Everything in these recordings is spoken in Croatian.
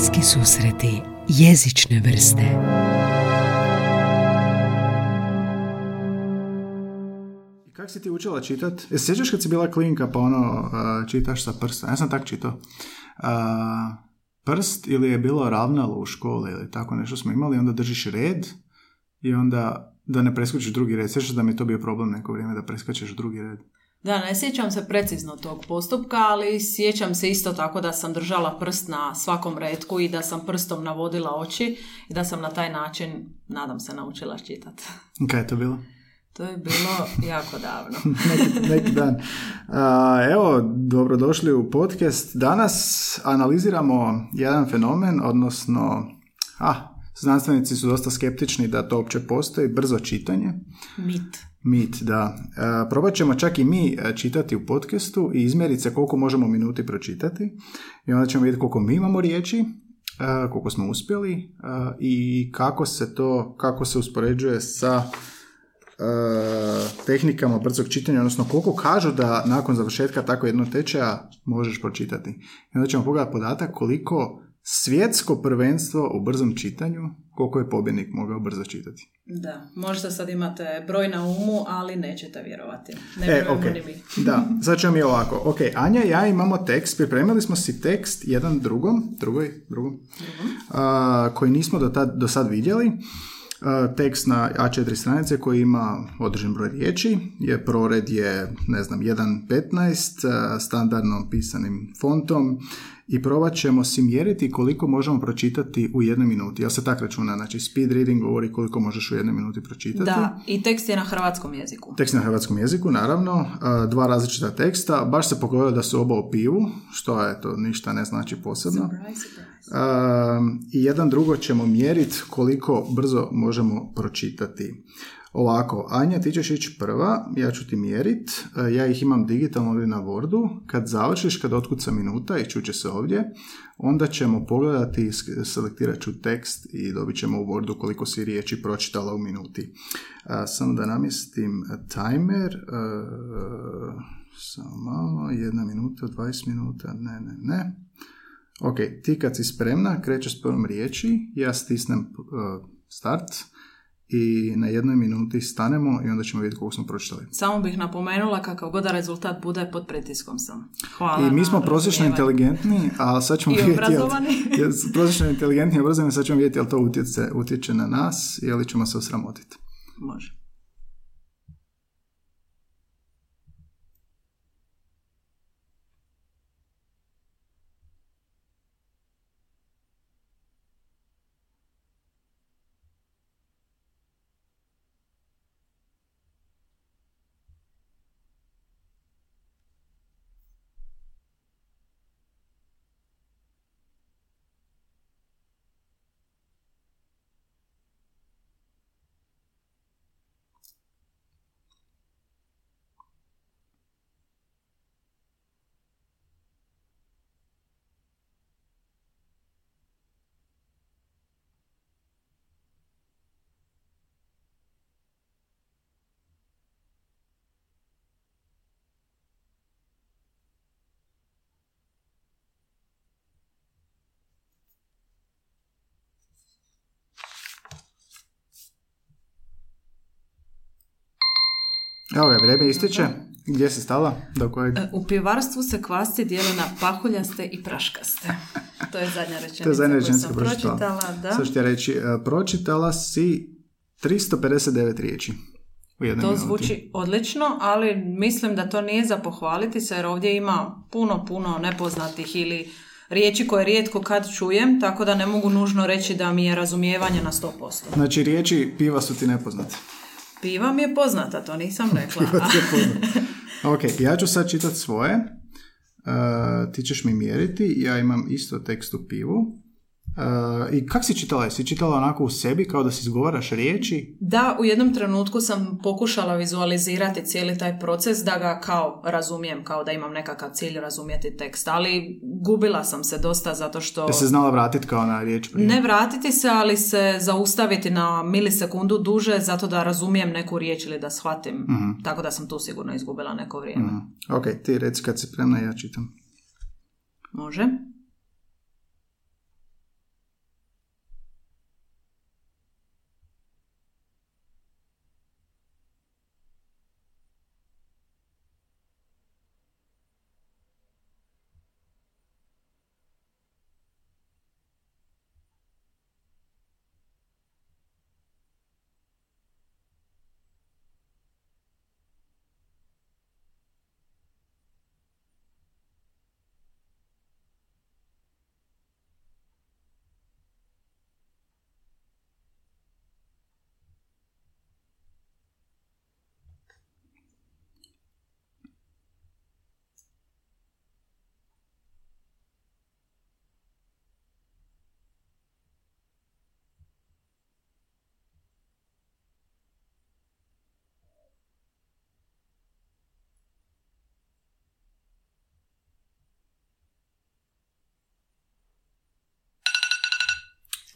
Bliski susreti jezične vrste Kako si ti učila čitat? Jesi sjećaš kad si bila klinka pa ono uh, čitaš sa prsta? Ja sam tak čitao. Uh, prst ili je bilo ravnalo u školi ili tako nešto smo imali, onda držiš red i onda da ne preskočiš drugi red. Sjećaš da mi je to bio problem neko vrijeme da preskačeš drugi red? Da, ne sjećam se precizno tog postupka, ali sjećam se isto tako da sam držala prst na svakom retku i da sam prstom navodila oči i da sam na taj način, nadam se, naučila čitati. Kaj je to bilo? To je bilo jako davno. neki, neki dan. A, evo, dobrodošli u podcast. Danas analiziramo jedan fenomen, odnosno, ah, znanstvenici su dosta skeptični da to uopće postoji, brzo čitanje. Mit. Mit, da. E, probat ćemo čak i mi e, čitati u podcastu i izmjeriti se koliko možemo minuti pročitati. I onda ćemo vidjeti koliko mi imamo riječi, e, koliko smo uspjeli e, i kako se to, kako se uspoređuje sa tehnikama brzog čitanja, odnosno koliko kažu da nakon završetka tako jednog tečaja možeš pročitati. I onda ćemo pogledati podatak koliko svjetsko prvenstvo u brzom čitanju, koliko je pobjednik mogao brzo čitati. Da, možda sad imate broj na umu, ali nećete vjerovati. Ne e, okay. ni mi. da, sad ćemo mi ovako. Ok, Anja ja imamo tekst, pripremili smo si tekst jedan drugom, drugoj, drugom, drugom. koji nismo do, tad, do sad vidjeli tekst na A4 stranice koji ima određen broj riječi, je prored je, ne znam, 1.15 standardnom pisanim fontom i probat ćemo si mjeriti koliko možemo pročitati u jednoj minuti. Ja se tak računa, znači speed reading govori koliko možeš u jednoj minuti pročitati. Da, i tekst je na hrvatskom jeziku. Tekst je na hrvatskom jeziku, naravno. Dva različita teksta. Baš se pogledalo da su oba u pivu, što je to ništa ne znači posebno. Surprise, surprise. I jedan drugo ćemo mjeriti koliko brzo možemo pročitati. Ovako, Anja, ti ćeš ići prva, ja ću ti mjerit, e, ja ih imam digitalno ovdje na Wordu, kad završiš, kad otkuca minuta i čuće se ovdje, onda ćemo pogledati, selektirat ću tekst i dobit ćemo u Wordu koliko si riječi pročitala u minuti. E, samo da namjestim timer, e, samo malo, jedna minuta, 20 minuta, ne, ne, ne. Ok, ti kad si spremna, krećeš s prvom riječi, ja stisnem start, i na jednoj minuti stanemo i onda ćemo vidjeti koliko smo pročitali. Samo bih napomenula kakav god rezultat bude pod pritiskom sam. Hvala. I mi smo prosječno inteligentni, a sad ćemo I vidjeti... obrazovani. prosječno inteligentni i obrazovani, sad ćemo vidjeti jel to utječe, utječe na nas ili ćemo se osramotiti. Može. Evo ga, vrijeme ističe. Gdje si stala? Do kojeg? E, u pivarstvu se kvasci dijele na pahuljaste i praškaste. To je zadnja rečenica, to je zadnja rečenica koju sam pročitala. Da. Sad ću reći, e, pročitala si 359 riječi. U to minuti. zvuči odlično, ali mislim da to nije za pohvaliti se jer ovdje ima puno, puno nepoznatih ili riječi koje rijetko kad čujem, tako da ne mogu nužno reći da mi je razumijevanje na 100%. Znači riječi piva su ti nepoznate. Piva mi je poznata, to nisam rekla. Piva ti je poznata. ok, ja ću sad čitati svoje. Uh, ti ćeš mi mjeriti. Ja imam isto tekst u pivu. Uh, I kak si čitala? Jesi čitala onako u sebi kao da si izgovaraš riječi? Da, u jednom trenutku sam pokušala vizualizirati cijeli taj proces da ga kao razumijem, kao da imam nekakav cilj razumjeti tekst, ali gubila sam se dosta zato što... Da se znala vratiti kao na riječ prije? Ne vratiti se, ali se zaustaviti na milisekundu duže zato da razumijem neku riječ ili da shvatim. Mhm. Tako da sam tu sigurno izgubila neko vrijeme. Mhm. Ok, ti reci kad si spremna, ja čitam. Može.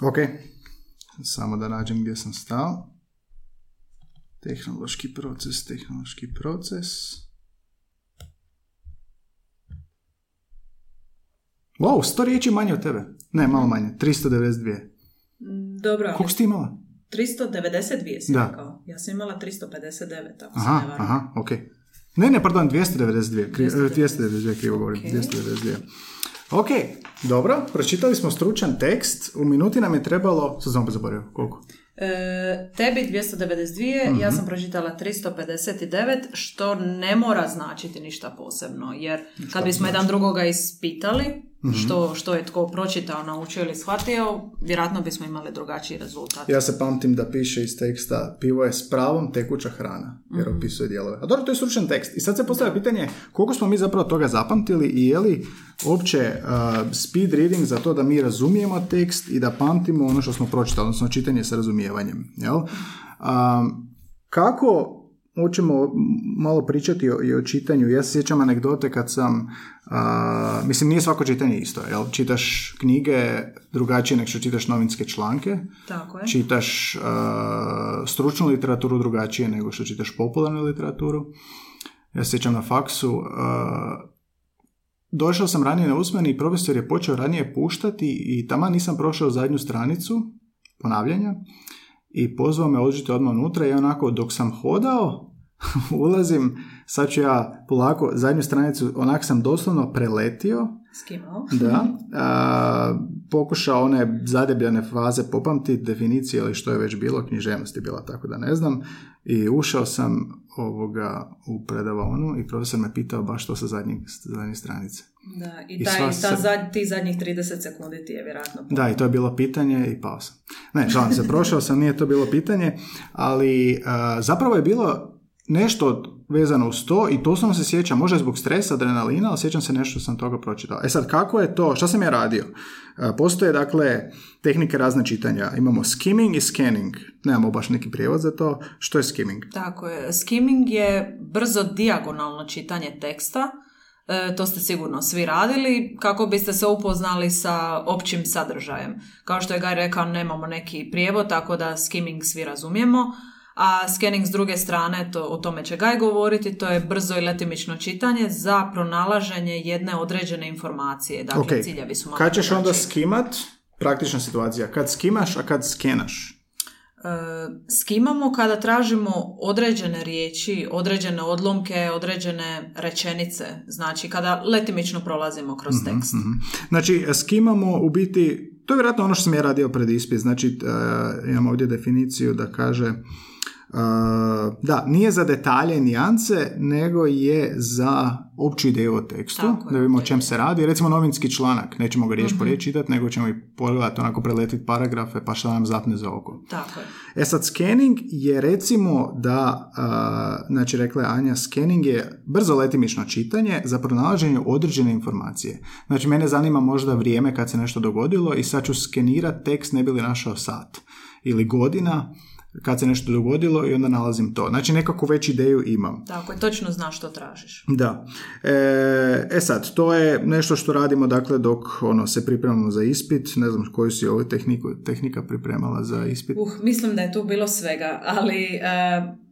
Ok, samo da nađem gdje sam stao. Tehnološki proces, tehnološki proces. Wow, 100 riječi manje od tebe. Ne, malo manje, 392. Dobro, Koliko si ti imala? 392 si Da. rekao. Ja sam imala 359, ako se Aha, ne varam. aha, ok. Ne, ne, pardon, 292. Kri, 292. 292, krivo govorim. Ok. 292. Ok, dobro, pročitali smo stručan tekst. U minuti nam je trebalo, sad sam opet zaboravio, koliko? E, tebi 292, ja Mhm. sam pročitala 359, što ne mora značiti ništa posebno, jer kad bismo jedan drugoga ispitali, Mhm. što, što je tko pročitao, naučio ili shvatio, vjerojatno bismo imali drugačiji rezultat. Ja se pamtim da piše iz teksta pivo je s pravom tekuća hrana, jer Mhm. opisuje dijelove. A dobro, to je stručan tekst. I sad se postavlja pitanje koliko smo mi zapravo toga zapamtili i je li uopće uh, speed reading za to da mi razumijemo tekst i da pamtimo ono što smo pročitali, odnosno čitanje sa razumijevanjem. Jel? Um, kako hoćemo malo pričati o, i o čitanju. Ja se sjećam anegdote kad sam, a, mislim nije svako čitanje isto, jel? Čitaš knjige drugačije nego što čitaš novinske članke, Tako je. čitaš a, stručnu literaturu drugačije nego što čitaš popularnu literaturu. Ja se sjećam na faksu, a, došao sam ranije na usmeni i profesor je počeo ranije puštati i taman nisam prošao zadnju stranicu ponavljanja i pozvao me odžite odmah unutra i onako dok sam hodao ulazim, sad ću ja polako zadnju stranicu, onak sam doslovno preletio Skimao. da, a, pokušao one zadebljane faze popamtiti, definicije ili što je već bilo, književnost je bila tako da ne znam i ušao sam ovoga u predavaonu i profesor me pitao baš to sa zadnjih, zadnje stranice. Da, i, I taj, sva ta se- zad- ti zadnjih 30 sekundi ti je vjerojatno Da, i to je bilo pitanje i pao sam. Ne, šalim se, prošao sam, nije to bilo pitanje, ali a, zapravo je bilo nešto vezano uz to i to sam se sjećam, možda zbog stresa, adrenalina, ali sjećam se nešto sam toga pročitao. E sad, kako je to, šta sam ja radio? A, Postoje, dakle, tehnike razne čitanja. Imamo skimming i scanning. Nemamo baš neki prijevod za to. Što je skimming? Tako je. Skimming je brzo dijagonalno čitanje teksta. E, to ste sigurno svi radili kako biste se upoznali sa općim sadržajem. Kao što je Gaj rekao, nemamo neki prijevod, tako da skimming svi razumijemo. A scanning s druge strane, to, o tome će Gaj govoriti, to je brzo i letimično čitanje za pronalaženje jedne određene informacije. Dakle, Ok, ciljevi su malo kad ćeš onda skimat, praktična situacija, kad skimaš, a kad skenaš? E, skimamo kada tražimo određene riječi, određene odlomke, određene rečenice. Znači kada letimično prolazimo kroz tekst. Mhm. Znači, skimamo u biti, to je vjerojatno ono što sam ja radio pred ispit, znači uh, imamo ovdje definiciju da kaže uh, da, nije za detalje i nijance, nego je za opću ideju o tekstu, Tako da vidimo o čem se radi. Recimo novinski članak, nećemo ga riječ po riječ čitati, nego ćemo i pogledati, onako preletiti paragrafe, pa šta nam zapne za oko. Tako je. E sad, scanning je recimo da, a, znači rekla je Anja, scanning je brzo letimično čitanje za pronalaženje određene informacije. Znači, mene zanima možda vrijeme kad se nešto dogodilo i sad ću skenirati tekst ne bi li našao sat ili godina kad se nešto dogodilo i onda nalazim to. Znači, nekako već ideju imam. Tako je, točno znaš što tražiš. Da. E, e sad, to je nešto što radimo dakle dok ono, se pripremamo za ispit. Ne znam koju si ovu tehniku, tehnika pripremala za ispit. Uh, mislim da je tu bilo svega, ali e,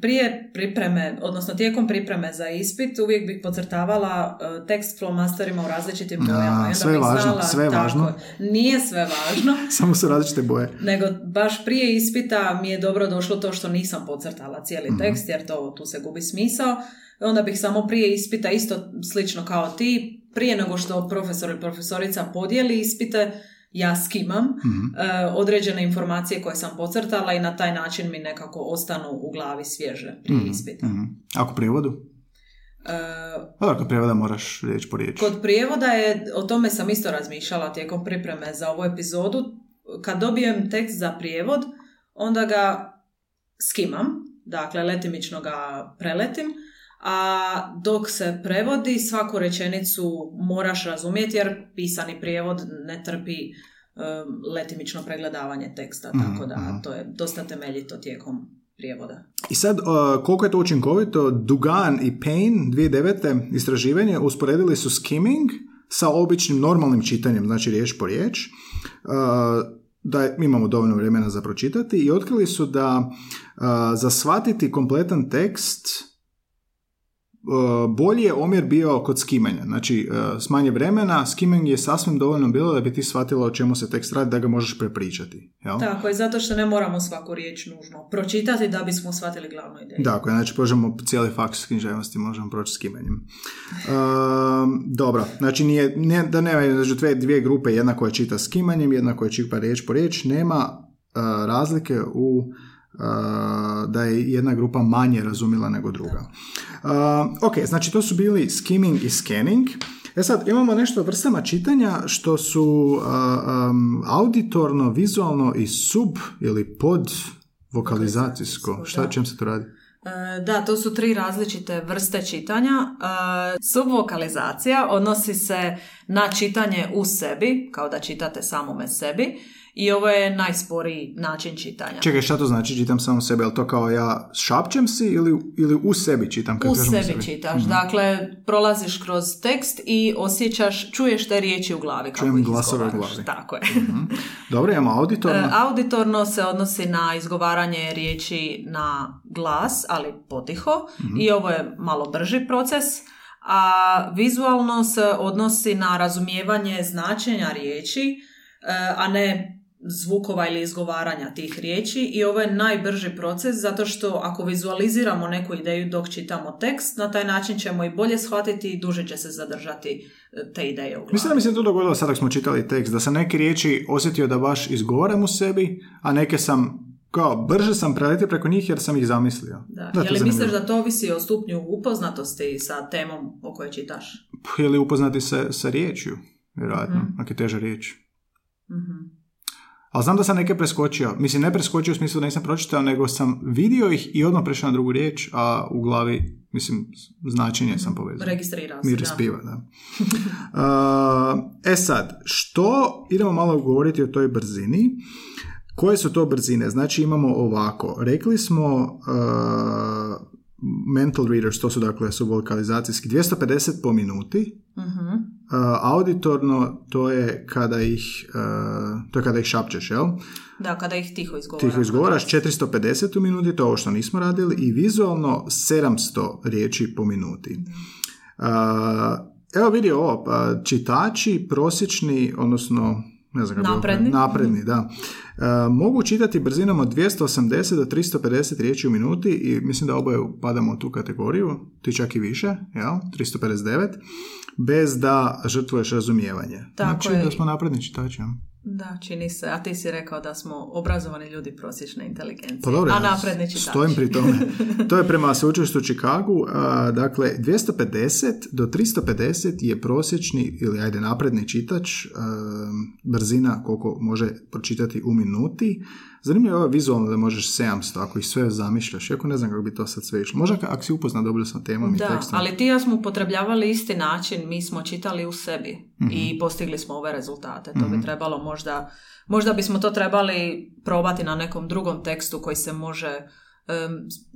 prije pripreme, odnosno tijekom pripreme za ispit, uvijek bih podcrtavala e, tekst flomasterima u različitim bojama. Onda sve je važno, znala- sve je tako važno. je. Nije sve važno. Samo su različite boje. nego baš prije ispita mi je dobro došlo to što nisam podcrtala cijeli Mhm. tekst jer to tu se gubi smisao. Onda bih samo prije ispita isto slično kao ti, prije nego što profesor ili profesorica podijeli ispite, ja skimam Mhm. e, određene informacije koje sam podcrtala i na taj način mi nekako ostanu u glavi svježe prije ispita. Mhm. Ako prijevodu? Da, kod prijevoda moraš riječ po riječ. Kod prijevoda je, o tome sam isto razmišljala tijekom pripreme za ovu epizodu. Kad dobijem tekst za prijevod, onda ga skimam, dakle letimično ga preletim, a dok se prevodi svaku rečenicu moraš razumjeti jer pisani prijevod ne trpi um, letimično pregledavanje teksta, tako da mhm. to je dosta temeljito tijekom prijevoda. I sad, uh, koliko je to učinkovito, Dugan i Payne 2009. istraživanje usporedili su skimming sa običnim normalnim čitanjem, znači riječ po riječ. Uh, da imamo dovoljno vremena za pročitati i otkrili su da za shvatiti kompletan tekst bolji je omjer bio kod skimanja. Znači, e, s manje vremena, skiming je sasvim dovoljno bilo da bi ti shvatila o čemu se tekst radi, da ga možeš prepričati. Jel? Tako je, zato što ne moramo svaku riječ nužno pročitati da bismo shvatili glavnu ideju. Dakle, znači možemo cijeli faks književnosti možemo proći skimanjem. Uh, dobro, znači nije, ne, da nema znači, dvije, dvije grupe, jedna koja čita skimanjem, jedna koja čita riječ po riječ, nema razlike u da je jedna grupa manje razumjela nego druga. ok, znači to su bili skimming i scanning. E sad, imamo nešto vrstama čitanja što su auditorno, vizualno i sub ili pod vokalizacijsko. Šta, čem se to radi? E, da, to su tri različite vrste čitanja. E, subvokalizacija odnosi se na čitanje u sebi, kao da čitate samome sebi i ovo je najsporiji način čitanja. Čekaj, šta to znači čitam samo sebe? Je to kao ja šapćem si ili, ili u sebi čitam? Kad u sebi, sebi čitaš. mm Dakle, prolaziš kroz tekst i osjećaš, čuješ te riječi u glavi. Čujem glasove u glavi. Tako je. mm Dobro, imamo auditorno. E, auditorno se odnosi na izgovaranje riječi na glas, ali potiho. Mhm. I ovo je malo brži proces a vizualno se odnosi na razumijevanje značenja riječi, e, a ne zvukova ili izgovaranja tih riječi i ovo je najbrži proces zato što ako vizualiziramo neku ideju dok čitamo tekst, na taj način ćemo i bolje shvatiti i duže će se zadržati e, te ideje u glavi. Mislim da mi se to dogodilo sad dok smo čitali tekst, da sam neke riječi osjetio da baš izgovaram u sebi, a neke sam kao brže sam preletio preko njih jer sam ih zamislio. Da. da je li misliš da to ovisi o stupnju upoznatosti sa temom o kojoj čitaš? Ili upoznati se sa riječju, vjerojatno, mm-hmm. ako je teža riječ. mm ali znam da sam neke preskočio. Mislim, ne preskočio u smislu da nisam pročitao, nego sam vidio ih i odmah prešao na drugu riječ, a u glavi, mislim, značenje sam povezao. Registrirao se, da. da. uh, e sad, što, idemo malo govoriti o toj brzini. Koje su to brzine? Znači imamo ovako, rekli smo uh, mental readers, to su dakle su vokalizacijski, 250 po minuti, uh auditorno to je kada ih, uh, to je kada ih šapčeš, jel? Da, kada ih tiho izgovaraš. Tiho izgovaraš, 450 u minuti, to je ovo što nismo radili, i vizualno 700 riječi po minuti. Uh, evo vidi ovo, pa čitači prosječni, odnosno ne znam napredni. napredni, da. E, mogu čitati brzinom od 280 do 350 riječi u minuti i mislim da oboje padamo u tu kategoriju, ti čak i više, jel? 359, bez da žrtvuješ razumijevanje. Tako znači da smo napredni čitači. Da, čini se. A ti si rekao da smo obrazovani ljudi prosječne inteligencije. Pa dobro, a napredni čitači. Stojim pri tome. To je prema sveučilištu u Čikagu. Dakle, 250 do 350 je prosječni ili ajde napredni čitač brzina koliko može pročitati u minuti. Zanimljivo je vizualno da možeš 700 ako ih sve zamišljaš, iako ne znam kako bi to sad sve išlo. Možda ako si upoznat dobro sa temom da, i tekstom. ali ti ja smo upotrebljavali isti način, mi smo čitali u sebi i mhm. postigli smo ove rezultate. To bi mhm. trebalo možda, možda bismo to trebali probati na nekom drugom tekstu koji se može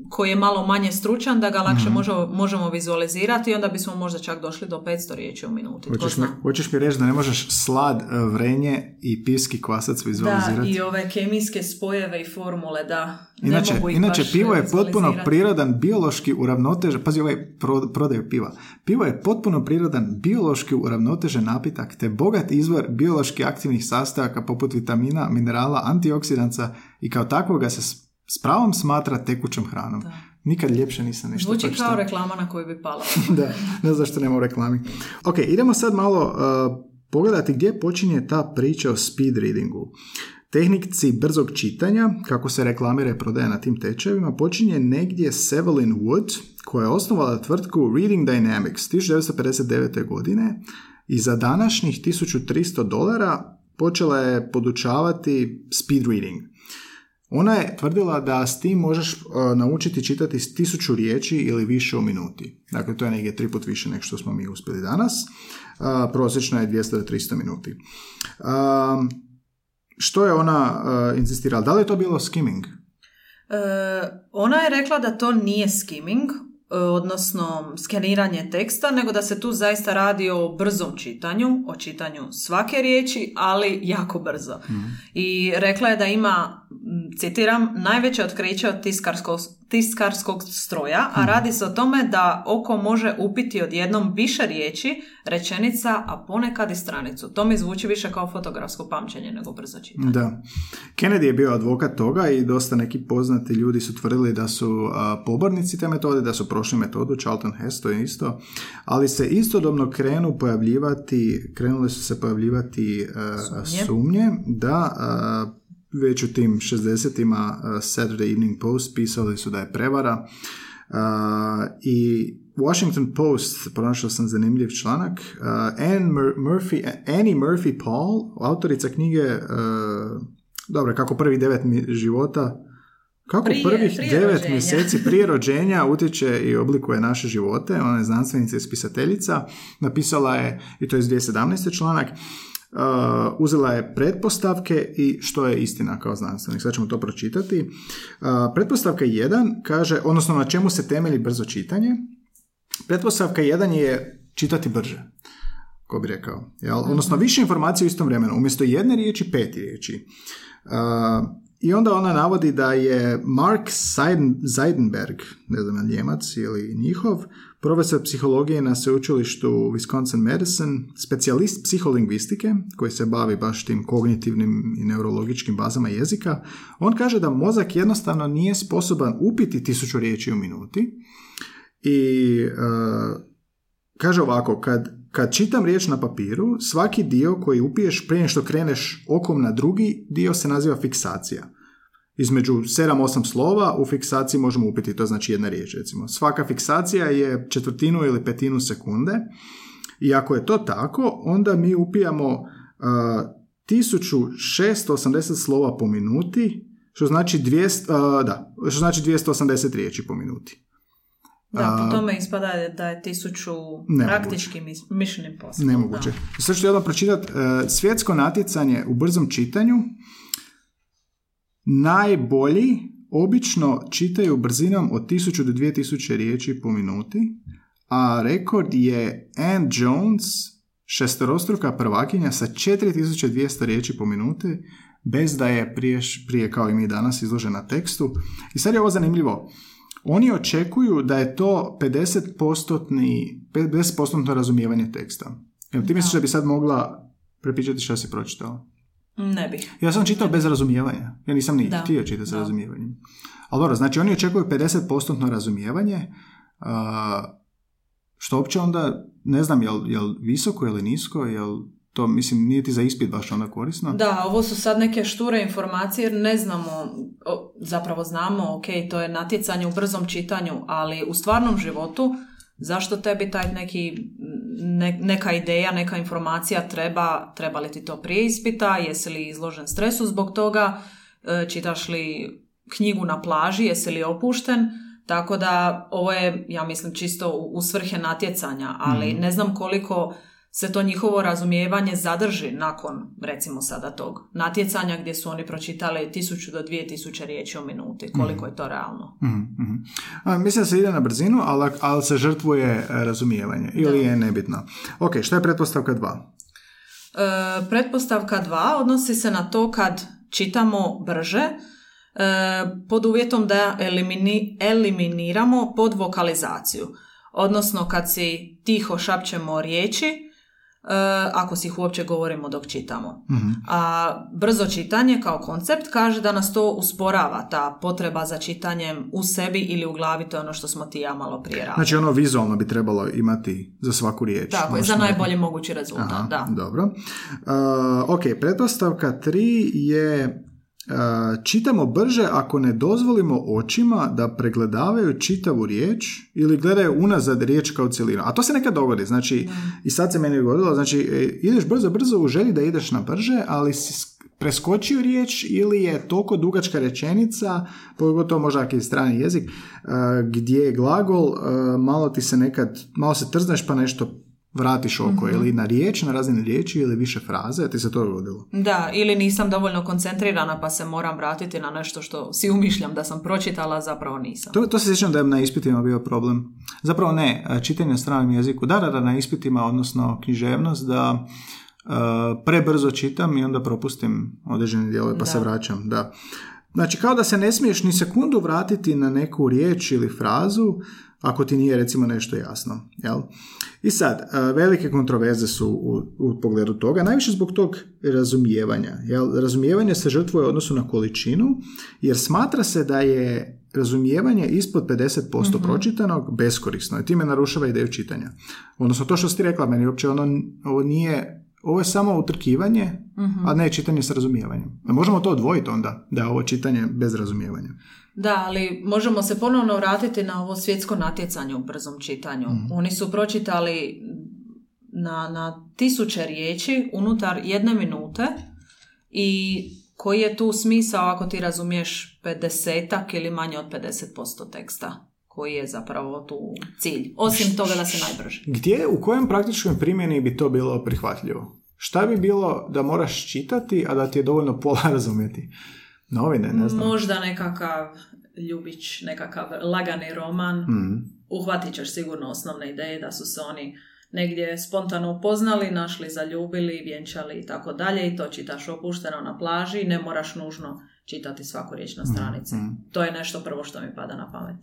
koji je malo manje stručan, da ga lakše mm možemo, vizualizirati i onda bismo možda čak došli do 500 riječi u minuti. Hoćeš mi, hoćeš mi reći da ne možeš slad, e, vrenje i piski kvasac vizualizirati? Da, i ove kemijske spojeve i formule, da. Inače, inače pivo je potpuno prirodan, biološki uravnotežen, pazi ovaj pro, prodaju piva. Pivo je potpuno prirodan, biološki uravnotežen napitak, te bogat izvor biološki aktivnih sastojaka poput vitamina, minerala, antioksidanca i kao takvoga se s pravom smatra tekućom hranom. Da. Nikad ljepše nisam nešto Zvuči kao reklama na koju bi pala. da, ne znam što nema u reklami. Ok, idemo sad malo uh, pogledati gdje počinje ta priča o speed readingu. Tehnici brzog čitanja, kako se reklamira i prodaje na tim tečajevima, počinje negdje Sevelin Wood, koja je osnovala tvrtku Reading Dynamics 1959. godine i za današnjih 1300 dolara počela je podučavati speed reading. Ona je tvrdila da s tim možeš uh, naučiti čitati s tisuću riječi ili više u minuti. Dakle, to je negdje tri put više nego što smo mi uspjeli danas. Uh, prosječno je 200 do 300 minuti. Um, što je ona uh, insistirala? Da li je to bilo skimming? ona je rekla da to nije skimming, odnosno skeniranje teksta, nego da se tu zaista radi o brzom čitanju, o čitanju svake riječi, ali jako brzo. I rekla je da ima, citiram, najveće otkriće od tiskarskog, tiskarskog stroja, a radi se o tome da oko može upiti odjednom više riječi, rečenica, a ponekad i stranicu. To mi zvuči više kao fotografsko pamćenje nego brzo čitanje. Da. Kennedy je bio advokat toga i dosta neki poznati ljudi su tvrdili da su a, pobornici te metode, da su prošli metodu, Charlton Hest to je isto, ali se istodobno krenu pojavljivati, krenule su se pojavljivati a, Sumnje. sumnje da a, već u tim 60-ima a, Saturday Evening Post pisali su da je prevara a, i Washington Post, pronašao sam zanimljiv članak, uh, Anne Mur- Murphy, Annie Murphy Paul, autorica knjige, uh, dobro, kako prvi devet života, kako Prije- prvih prije devet rođenja. mjeseci prije rođenja utječe i oblikuje naše živote, ona je znanstvenica i spisateljica, napisala je, i to je iz 2017. članak, Uh, uzela je pretpostavke i što je istina kao znanstvenik. Sad ćemo to pročitati. Uh, pretpostavka 1 kaže, odnosno na čemu se temelji brzo čitanje. Pretpostavka 1 je čitati brže, ko bi rekao. Jel? Odnosno više informacija u istom vremenu. Umjesto jedne riječi, pet riječi. Uh, I onda ona navodi da je Mark Seiden- Seidenberg, ne znam, Njemac ili njihov, profesor psihologije na sveučilištu Wisconsin Madison, specijalist psiholingvistike koji se bavi baš tim kognitivnim i neurologičkim bazama jezika, on kaže da mozak jednostavno nije sposoban upiti tisuću riječi u minuti i e, kaže ovako, kad, kad čitam riječ na papiru, svaki dio koji upiješ prije što kreneš okom na drugi dio se naziva fiksacija. Između 7-8 slova u fiksaciji možemo upiti, to znači jedna riječ recimo. Svaka fiksacija je četvrtinu ili petinu sekunde i ako je to tako, onda mi upijamo uh, 1680 slova po minuti, što znači, 200, uh, da, što znači 280 riječi po minuti. Da, po tome ispada da je tisuću praktički mission impossible. Nemoguće. Sad ću jedno pročitati. Svjetsko natjecanje u brzom čitanju najbolji obično čitaju brzinom od 1000 do 2000 riječi po minuti, a rekord je Ann Jones, šestorostruka prvakinja sa 4200 riječi po minuti, bez da je prije, prije kao i mi danas izložena tekstu. I sad je ovo zanimljivo. Oni očekuju da je to 50%, 50% razumijevanje teksta. Jel ti misliš da bi sad mogla prepičati što si pročitala? Ne bih. Ja sam čitao bez razumijevanja. Ja nisam ni Da. htio čitati sa razumijevanjem. Ali dobro, znači oni očekuju 50% razumijevanje, što uopće onda, ne znam, jel, jel visoko ili nisko, jel to, mislim, nije ti za ispit baš onda korisno. Da, ovo su sad neke šture informacije jer ne znamo, zapravo znamo, ok, to je natjecanje u brzom čitanju, ali u stvarnom životu zašto tebi taj neki, ne- neka ideja, neka informacija treba, treba li ti to prije ispita, jesi li izložen stresu zbog toga, e, čitaš li knjigu na plaži, jesi li opušten, tako da ovo je, ja mislim, čisto u, u svrhe natjecanja, ali ne znam koliko se to njihovo razumijevanje zadrži nakon, recimo sada tog natjecanja gdje su oni pročitali 1000 do 2000 riječi u minuti. Koliko je to realno? Mhm, mhm. A, mislim da se ide na brzinu, ali, ali se žrtvuje e, razumijevanje. Ili je nebitno. Ok, šta je pretpostavka 2? E, pretpostavka 2 odnosi se na to kad čitamo brže, e, pod uvjetom da elimini, eliminiramo podvokalizaciju. Odnosno kad si tiho šapćemo riječi, ako si ih uopće govorimo dok čitamo. A brzo čitanje kao koncept kaže da nas to usporava, ta potreba za čitanjem u sebi ili u glavi, to je ono što smo ti ja malo prije radili. Znači ono vizualno bi trebalo imati za svaku riječ. Tako je, za najbolji mogući rezultat, Aha, da. Dobro. Uh, ok, pretpostavka 3 je čitamo brže ako ne dozvolimo očima da pregledavaju čitavu riječ ili gledaju unazad riječ kao cjelinu. A to se nekad dogodi. Znači, i sad se meni dogodilo, znači, e, ideš brzo, brzo u želji da ideš na brže, ali si sk- preskočio riječ ili je toliko dugačka rečenica, pogotovo možda je strani jezik, uh, gdje je glagol, malo ti se nekad, malo se trzneš pa nešto vratiš oko, ili na riječ, na razine riječi ili više fraze, ti se to dogodilo? Da, ili nisam dovoljno koncentrirana pa se moram vratiti na nešto što si umišljam da sam pročitala, zapravo nisam. To, to se sjećam da je na ispitima bio problem. Zapravo ne, čitanje na stranom jeziku. Da, da, da, na ispitima, odnosno književnost, da uh, prebrzo čitam i onda propustim određene dijelove pa se vraćam. Da. Znači, kao da se ne smiješ ni sekundu vratiti na neku riječ ili frazu ako ti nije recimo nešto jasno. Jel? I sad, e, velike kontroverze su u, u pogledu toga, najviše zbog tog razumijevanja. Jel? Razumijevanje se žrtvuje u odnosu na količinu, jer smatra se da je razumijevanje ispod 50% posto mhm. pročitanog beskorisno i time narušava ideju čitanja. Odnosno to što si ti rekla, meni uopće ono, ovo nije ovo je samo utrkivanje, a ne čitanje s razumijevanjem. A možemo to odvojiti onda, da je ovo čitanje bez razumijevanja. Da, ali možemo se ponovno vratiti na ovo svjetsko natjecanje u brzom čitanju. Mhm. Oni su pročitali na, na tisuće riječi unutar jedne minute i koji je tu smisao ako ti razumiješ 50 ili manje od 50% teksta? koji je zapravo tu cilj. Osim toga da se najbrže. Gdje, u kojem praktičnoj primjeni bi to bilo prihvatljivo? Šta bi bilo da moraš čitati, a da ti je dovoljno pola razumjeti? Novine, ne znam. Možda nekakav ljubić, nekakav lagani roman. Mm. Uhvatit ćeš sigurno osnovne ideje da su se oni negdje spontano upoznali, našli, zaljubili, vjenčali i tako dalje i to čitaš opušteno na plaži ne moraš nužno čitati svaku riječ na mhm, stranici. Mm. To je nešto prvo što mi pada na pamet.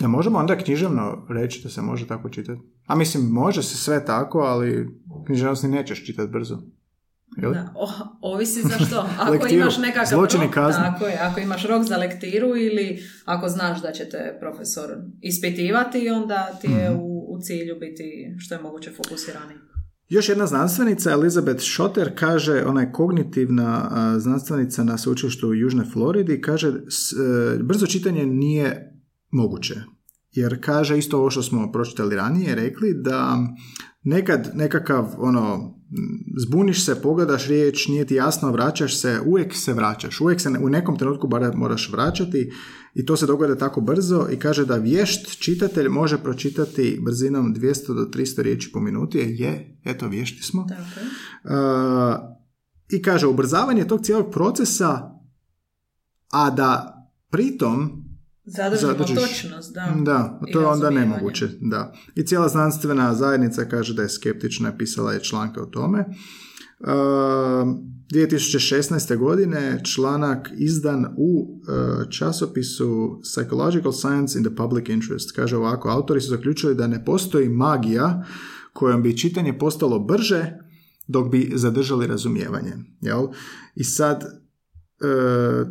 Ne možemo onda književno reći da se može tako čitati? A mislim, može se sve tako, ali književnost nećeš čitati brzo. Da, o, ovisi za što. Ako imaš nekakav rok, tako je, ako imaš rok za lektiru ili ako znaš da će te profesor ispitivati, onda ti je mhm. u, u cilju biti što je moguće fokusirani. Još jedna znanstvenica, Elizabeth Schotter, kaže, ona je kognitivna znanstvenica na sveučilištu u Južnoj Floridi, kaže, s, e, brzo čitanje nije moguće. Jer kaže isto ovo što smo pročitali ranije, rekli da nekad nekakav ono zbuniš se, pogledaš riječ, nije ti jasno, vraćaš se, uvijek se vraćaš, uvijek se u nekom trenutku bar moraš vraćati i to se događa tako brzo i kaže da vješt čitatelj može pročitati brzinom 200 do 300 riječi po minuti, je, eto vješti smo. Uh, I kaže ubrzavanje tog cijelog procesa, a da pritom Zadržimo točnost, da. Da, to je onda nemoguće, da. I cijela znanstvena zajednica kaže da je skeptična, pisala je članke o tome. Uh, 2016. godine članak izdan u uh, časopisu Psychological Science in the Public Interest. Kaže ovako, autori su zaključili da ne postoji magija kojom bi čitanje postalo brže dok bi zadržali razumijevanje. Jel? I sad, uh,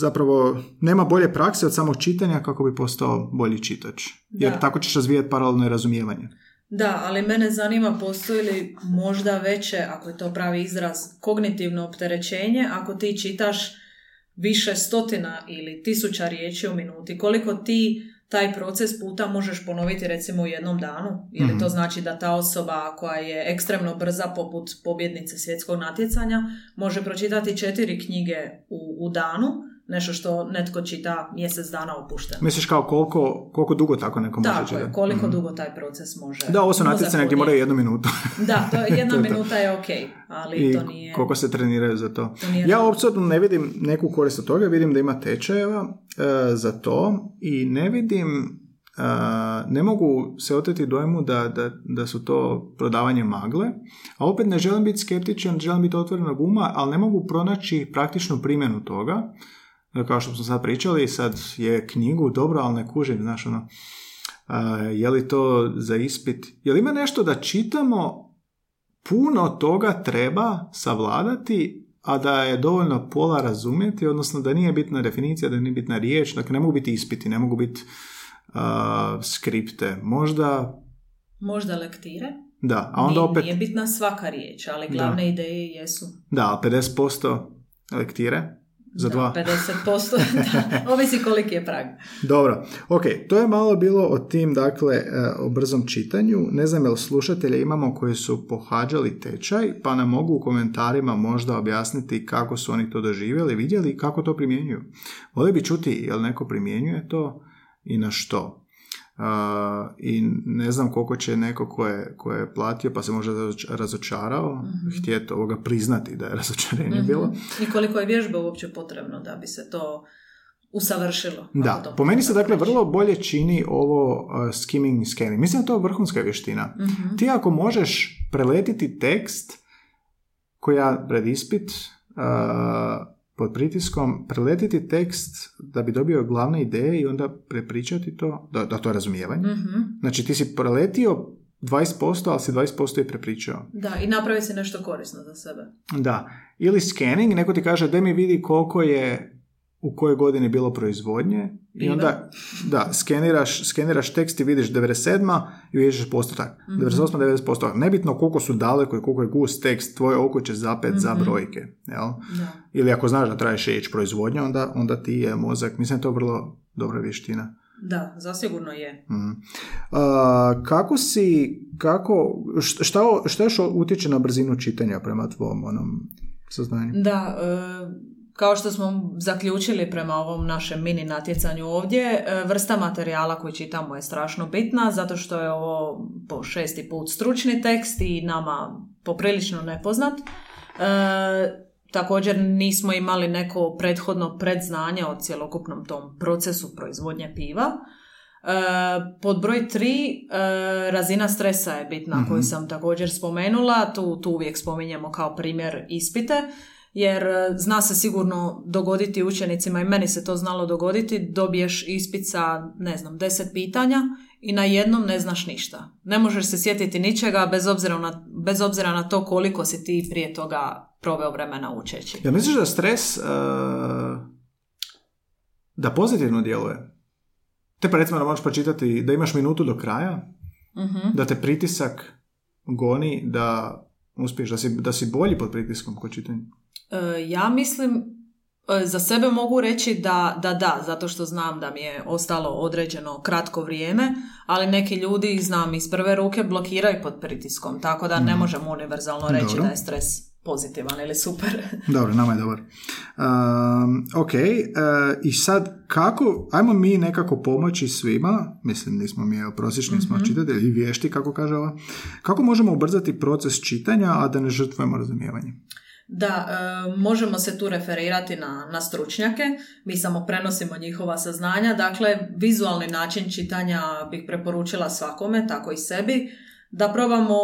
zapravo nema bolje prakse od samog čitanja kako bi postao bolji čitač. Jer tako ćeš razvijati paralelno razumijevanje. Da, ali mene zanima postoji li možda veće, ako je to pravi izraz, kognitivno opterećenje ako ti čitaš više stotina ili tisuća riječi u minuti. Koliko ti taj proces puta možeš ponoviti recimo u jednom danu? Ili to mhm. znači da ta osoba koja je ekstremno brza poput pobjednice svjetskog natjecanja može pročitati četiri knjige u, u danu nešto što netko čita mjesec dana opušteno. Misliš kao koliko, koliko dugo tako neko može čitati? Tako koliko mm dugo taj proces može. Da, ovo su natjecanje gdje moraju jednu minutu. da, to jedna to minuta je ok, ali I to nije... koliko se treniraju za to. to ja apsolutno ne vidim neku korist od toga, vidim da ima tečajeva e, za to i ne vidim Uh, ne mogu se oteti dojmu da, da, da, su to prodavanje magle, a opet ne želim biti skeptičan, želim biti otvorenog uma, ali ne mogu pronaći praktičnu primjenu toga kao što smo sad pričali, sad je knjigu dobro, ali ne kužim, znaš, ono, je li to za ispit? Je li ima nešto da čitamo, puno toga treba savladati, a da je dovoljno pola razumjeti, odnosno da nije bitna definicija, da nije bitna riječ, dakle ne mogu biti ispiti, ne mogu biti skripte, možda... Možda lektire? Da, a onda nije, opet... Nije bitna svaka riječ, ali glavne ideje jesu. Da, 50% lektire, za da, dva? 50%, da, ovisi koliki je prag. Dobro, ok, to je malo bilo o tim, dakle, e, o brzom čitanju. Ne znam jel slušatelje imamo koji su pohađali tečaj, pa nam mogu u komentarima možda objasniti kako su oni to doživjeli, vidjeli i kako to primjenjuju. Voli bi čuti jel neko primjenjuje to i na što. I ne znam koliko će neko ko je, ko je platio pa se možda razočarao mm htjeti ovoga priznati da je razočarenje mm bilo. I koliko je vježba uopće potrebno da bi se to usavršilo. Da, po meni se dakle vrlo bolje čini ovo uh, skimming scanning. Mislim da to je vrhunska vještina. mm Ti ako možeš preletiti tekst koji ja pred ispit uh, pod pritiskom preletiti tekst da bi dobio glavne ideje i onda prepričati to, da, da to je razumijevanje. mm Znači ti si preletio 20%, ali si 20% je prepričao. Da, i napravi se nešto korisno za sebe. Da. Ili scanning, neko ti kaže da mi vidi koliko je u kojoj godini bilo proizvodnje i onda da, skeniraš, skeniraš tekst i vidiš 97. i vidiš postotak. Mm-hmm. 98. 90%. Nebitno koliko su daleko i koliko je gust tekst, tvoje oko će zapet za mhm. brojke. Jel? Ili ako znaš da traješ ići proizvodnja, onda, onda ti je mozak, mislim da je to vrlo dobra vještina. Da, zasigurno je. Mm. kako si, kako, šta, šta još utječe na brzinu čitanja prema tvom onom saznanju? Da, e, kao što smo zaključili prema ovom našem mini natjecanju ovdje, e, vrsta materijala koji čitamo je strašno bitna zato što je ovo po šesti put stručni tekst i nama poprilično nepoznat. E, također nismo imali neko prethodno predznanje o cjelokupnom tom procesu proizvodnje piva. E, pod broj tri, e, razina stresa je bitna mm koju sam također spomenula, tu, tu uvijek spominjemo kao primjer ispite jer e, zna se sigurno dogoditi učenicima i meni se to znalo dogoditi, dobiješ ispit sa, ne znam, deset pitanja i na jednom ne znaš ništa. Ne možeš se sjetiti ničega bez obzira na, bez obzira na to koliko si ti prije toga proveo vremena učeći. Ja misliš da stres uh, da pozitivno djeluje? Te pa recimo da možeš pročitati da imaš minutu do kraja, uh da te pritisak goni da uspiješ, da si, da si bolji pod pritiskom kod čitanja. E, ja mislim, e, za sebe mogu reći da, da da, zato što znam da mi je ostalo određeno kratko vrijeme, ali neki ljudi, znam iz prve ruke, blokiraju pod pritiskom, tako da ne mhm. možemo univerzalno reći da je stres pozitivan ili super. Dobro, nama je dobar. Um, ok, uh, i sad kako, ajmo mi nekako pomoći svima, mislim nismo mi prosječni mm-hmm. smo mhm. čitatelji i vješti, kako kaže ova, kako možemo ubrzati proces čitanja, a da ne žrtvujemo razumijevanje? Da, e, možemo se tu referirati na, na stručnjake, mi samo prenosimo njihova saznanja, dakle vizualni način čitanja bih preporučila svakome, tako i sebi, da probamo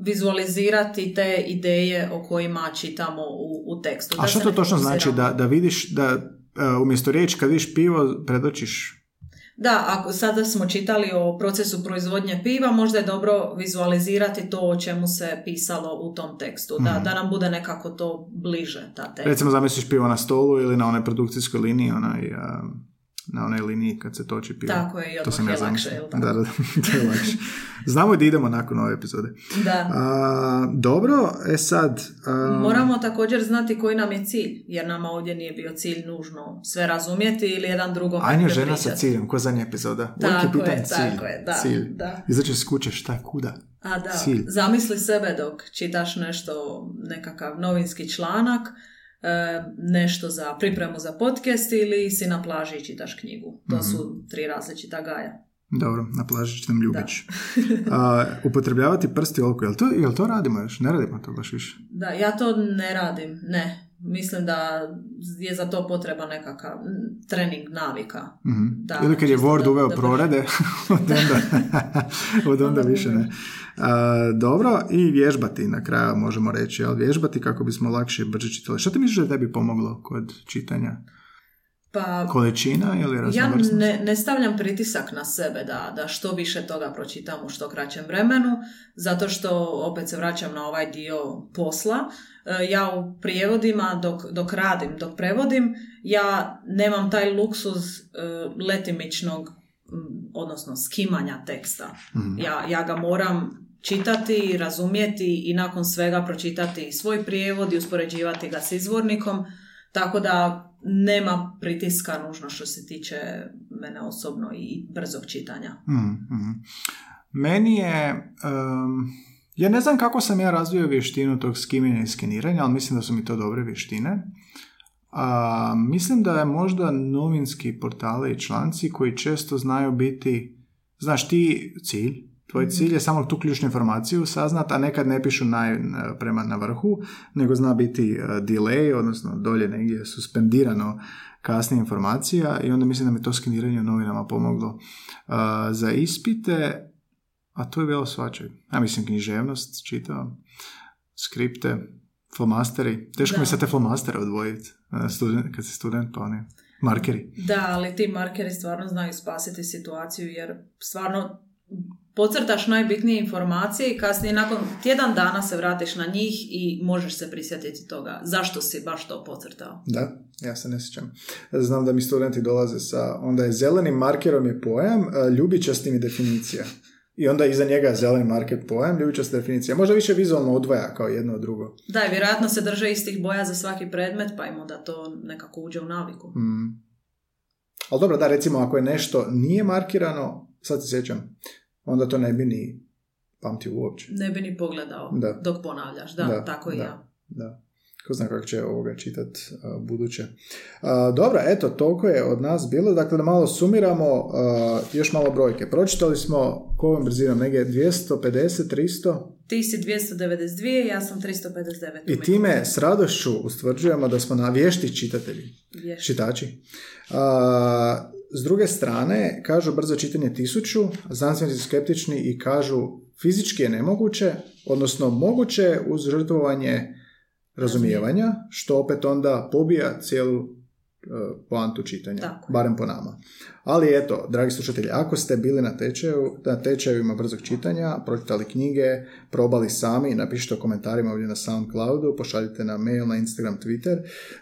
vizualizirati te ideje o kojima čitamo u, u tekstu. A što to točno znači? Da, da vidiš, da uh, umjesto riječi kad vidiš pivo predočiš da, ako sada smo čitali o procesu proizvodnje piva, možda je dobro vizualizirati to o čemu se pisalo u tom tekstu, da, mhm. da nam bude nekako to bliže ta tema. Recimo zamisliš pivo na stolu ili na onoj produkcijskoj liniji, onaj na onoj liniji kad se toči pivo. Tako je, i to sam je lakše, jel da? Da, da, to je lakše. Znamo da idemo nakon ove epizode. Da. A, dobro, e sad... Moramo također znati koji nam je cilj, jer nama ovdje nije bio cilj nužno sve razumjeti ili jedan drugom Anja žena sa ciljem, ko zadnja epizoda. Tako je, je, cilj. tako je, da. Cilj. da. Izaći s kuće, šta, kuda? A da, cilj. zamisli sebe dok čitaš nešto, nekakav novinski članak, nešto za pripremu za podcast ili si na plaži i čitaš knjigu. To su mhm. tri različita gaja. Dobro, na plaži čitam Ljubić. A, upotrebljavati prsti oko, jel to, jel to radimo još? Ne radimo to baš više? Da, ja to ne radim, ne. Mislim da je za to potreba nekakav trening navika. Mm-hmm. Da, Ili kad je Word uveo prorade, od onda, od onda više ne. A, dobro, i vježbati na kraju možemo reći, ali vježbati kako bismo lakše brže čitali. Što ti misliš da tebi pomoglo kod čitanja? Pa, Količina ili Ja ne, ne stavljam pritisak na sebe da, da što više toga pročitam u što kraćem vremenu, zato što opet se vraćam na ovaj dio posla. E, ja u prijevodima dok, dok radim, dok prevodim, ja nemam taj luksuz e, letimičnog, odnosno skimanja teksta. Mhm. Ja, ja ga moram čitati, razumjeti i nakon svega pročitati svoj prijevod i uspoređivati ga s izvornikom, tako da nema pritiska nužno što se tiče mene osobno i brzog čitanja. Mm, Meni je... ja ne znam kako sam ja razvio vještinu tog skimanja i skeniranja, ali mislim da su mi to dobre vještine. A, mislim da je možda novinski portale i članci koji često znaju biti znaš ti cilj, tvoj cilj je samo tu ključnu informaciju saznat, a nekad ne pišu naj, prema na vrhu, nego zna biti e, delay, odnosno dolje negdje suspendirano kasnije informacija i onda mislim da mi to skeniranje u novinama pomoglo za ispite, a to je bilo svačaj. Ja mislim književnost, čitavam, skripte, flomasteri. Teško mi se te flomastere odvojiti student, kad si student, pa oni markeri. Da, ali ti markeri stvarno znaju spasiti situaciju jer stvarno pocrtaš najbitnije informacije i kasnije nakon tjedan dana se vratiš na njih i možeš se prisjetiti toga. Zašto si baš to pocrtao? Da, ja se ne sjećam. Znam da mi studenti dolaze sa, onda je zelenim markerom je pojam, ljubičastim je definicija. I onda iza njega je zeleni market pojam, ljubičasta definicija. Možda više vizualno odvaja kao jedno od drugo. Da, vjerojatno se drže istih boja za svaki predmet, pa im da to nekako uđe u naviku. Mm. Ali dobro, da, recimo ako je nešto nije markirano, sad se sjećam, onda to ne bi ni pamtio uopće. Ne bi ni pogledao da. dok ponavljaš, da, da tako i da, ja. Da. Ko zna kako će ovoga čitat uh, buduće. Uh, dobro, eto, toliko je od nas bilo. Dakle, da malo sumiramo, uh, još malo brojke. Pročitali smo, kovom brzinom, negdje 250, 300? Ti si 292, ja sam 359. I time s radošću ustvrđujemo da smo na vješti čitatelji. Vješti. Čitači. S druge strane, kažu brzo čitanje tisuću, znanstvenici skeptični i kažu fizički je nemoguće, odnosno moguće uz žrtvovanje razumijevanja, što opet onda pobija cijelu E, poantu čitanja, Tako. barem po nama. Ali eto, dragi slušatelji, ako ste bili na tečaju, na tečajevima brzog čitanja, pročitali knjige, probali sami, napišite u komentarima ovdje na Soundcloudu, pošaljite na mail, na Instagram, Twitter,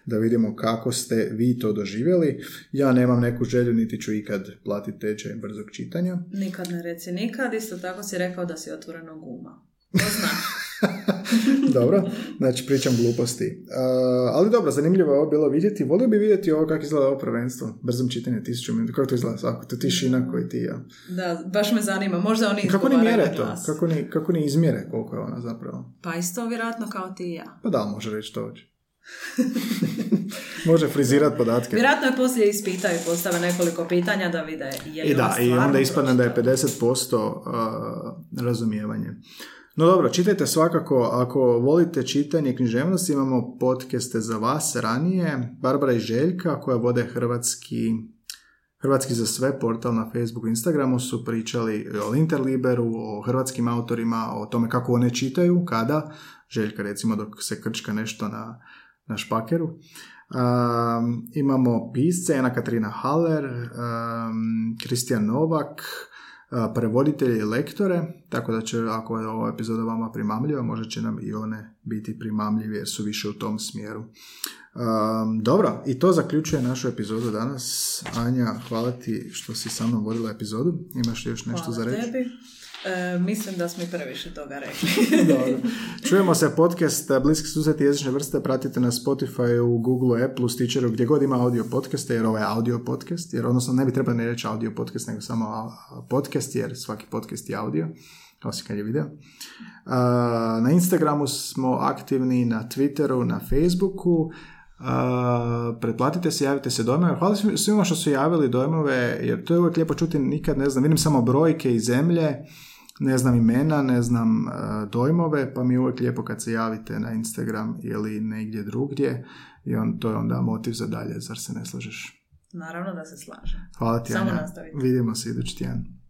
da vidimo kako ste vi to doživjeli. Ja nemam neku želju, niti ću ikad platiti tečaj brzog čitanja. Nikad ne reci nikad, isto tako si rekao da si otvoreno guma. dobro, znači pričam gluposti. Uh, ali dobro, zanimljivo je ovo bilo vidjeti. Volio bi vidjeti ovo kako izgleda ovo prvenstvo. Brzom čitanje tisuću minuta. Kako to izgleda svako? To tišina koji ti ja. Da, baš me zanima. Možda oni Kako ni mjere to? Kako ni, kako ni izmjere koliko je ona zapravo? Pa isto vjerojatno kao ti i ja. Pa da, može reći to. Može frizirati podatke. Vjerojatno je poslije ispitaju, postave nekoliko pitanja da vide je li I da, i onda ispadne da je 50% uh, razumijevanje. No dobro, čitajte svakako, ako volite čitanje književnosti, imamo podcaste za vas ranije. Barbara i Željka, koja vode hrvatski, hrvatski za sve portal na Facebooku i Instagramu, su pričali o Interliberu, o hrvatskim autorima, o tome kako one čitaju, kada. Željka recimo dok se krčka nešto na, na špakeru. Um, imamo pisce, Ana Katrina Haller, Kristijan Novak, prevoditelje i lektore, tako da će, ako je ova epizoda vama primamljiva, možda će nam i one biti primamljive jer su više u tom smjeru. Um, dobro, i to zaključuje našu epizodu danas. Anja, hvala ti što si sa mnom vodila epizodu. Imaš li još nešto hvala za reći? Tebi. E, mislim da smo i previše toga rekli. Dobro. Čujemo se podcast e, Bliski susreti jezične vrste. Pratite na Spotify, u Google, Apple, Stitcheru, gdje god ima audio podcaste, jer ovo je audio podcast. Jer odnosno ne bi trebalo ne reći audio podcast, nego samo podcast, jer svaki podcast je audio osim kad je video. Na Instagramu smo aktivni, na Twitteru, na Facebooku. Uh, pretplatite se, javite se dojmove. Hvala svima što su javili dojmove, jer to je uvijek lijepo čuti, nikad ne znam, vidim samo brojke i zemlje ne znam imena, ne znam e, dojmove, pa mi je uvijek lijepo kad se javite na Instagram ili negdje drugdje i on, to je onda motiv za dalje, zar se ne slažeš? Naravno da se slaže. Hvala ti, Samo Anja. Vidimo se idući tjedan.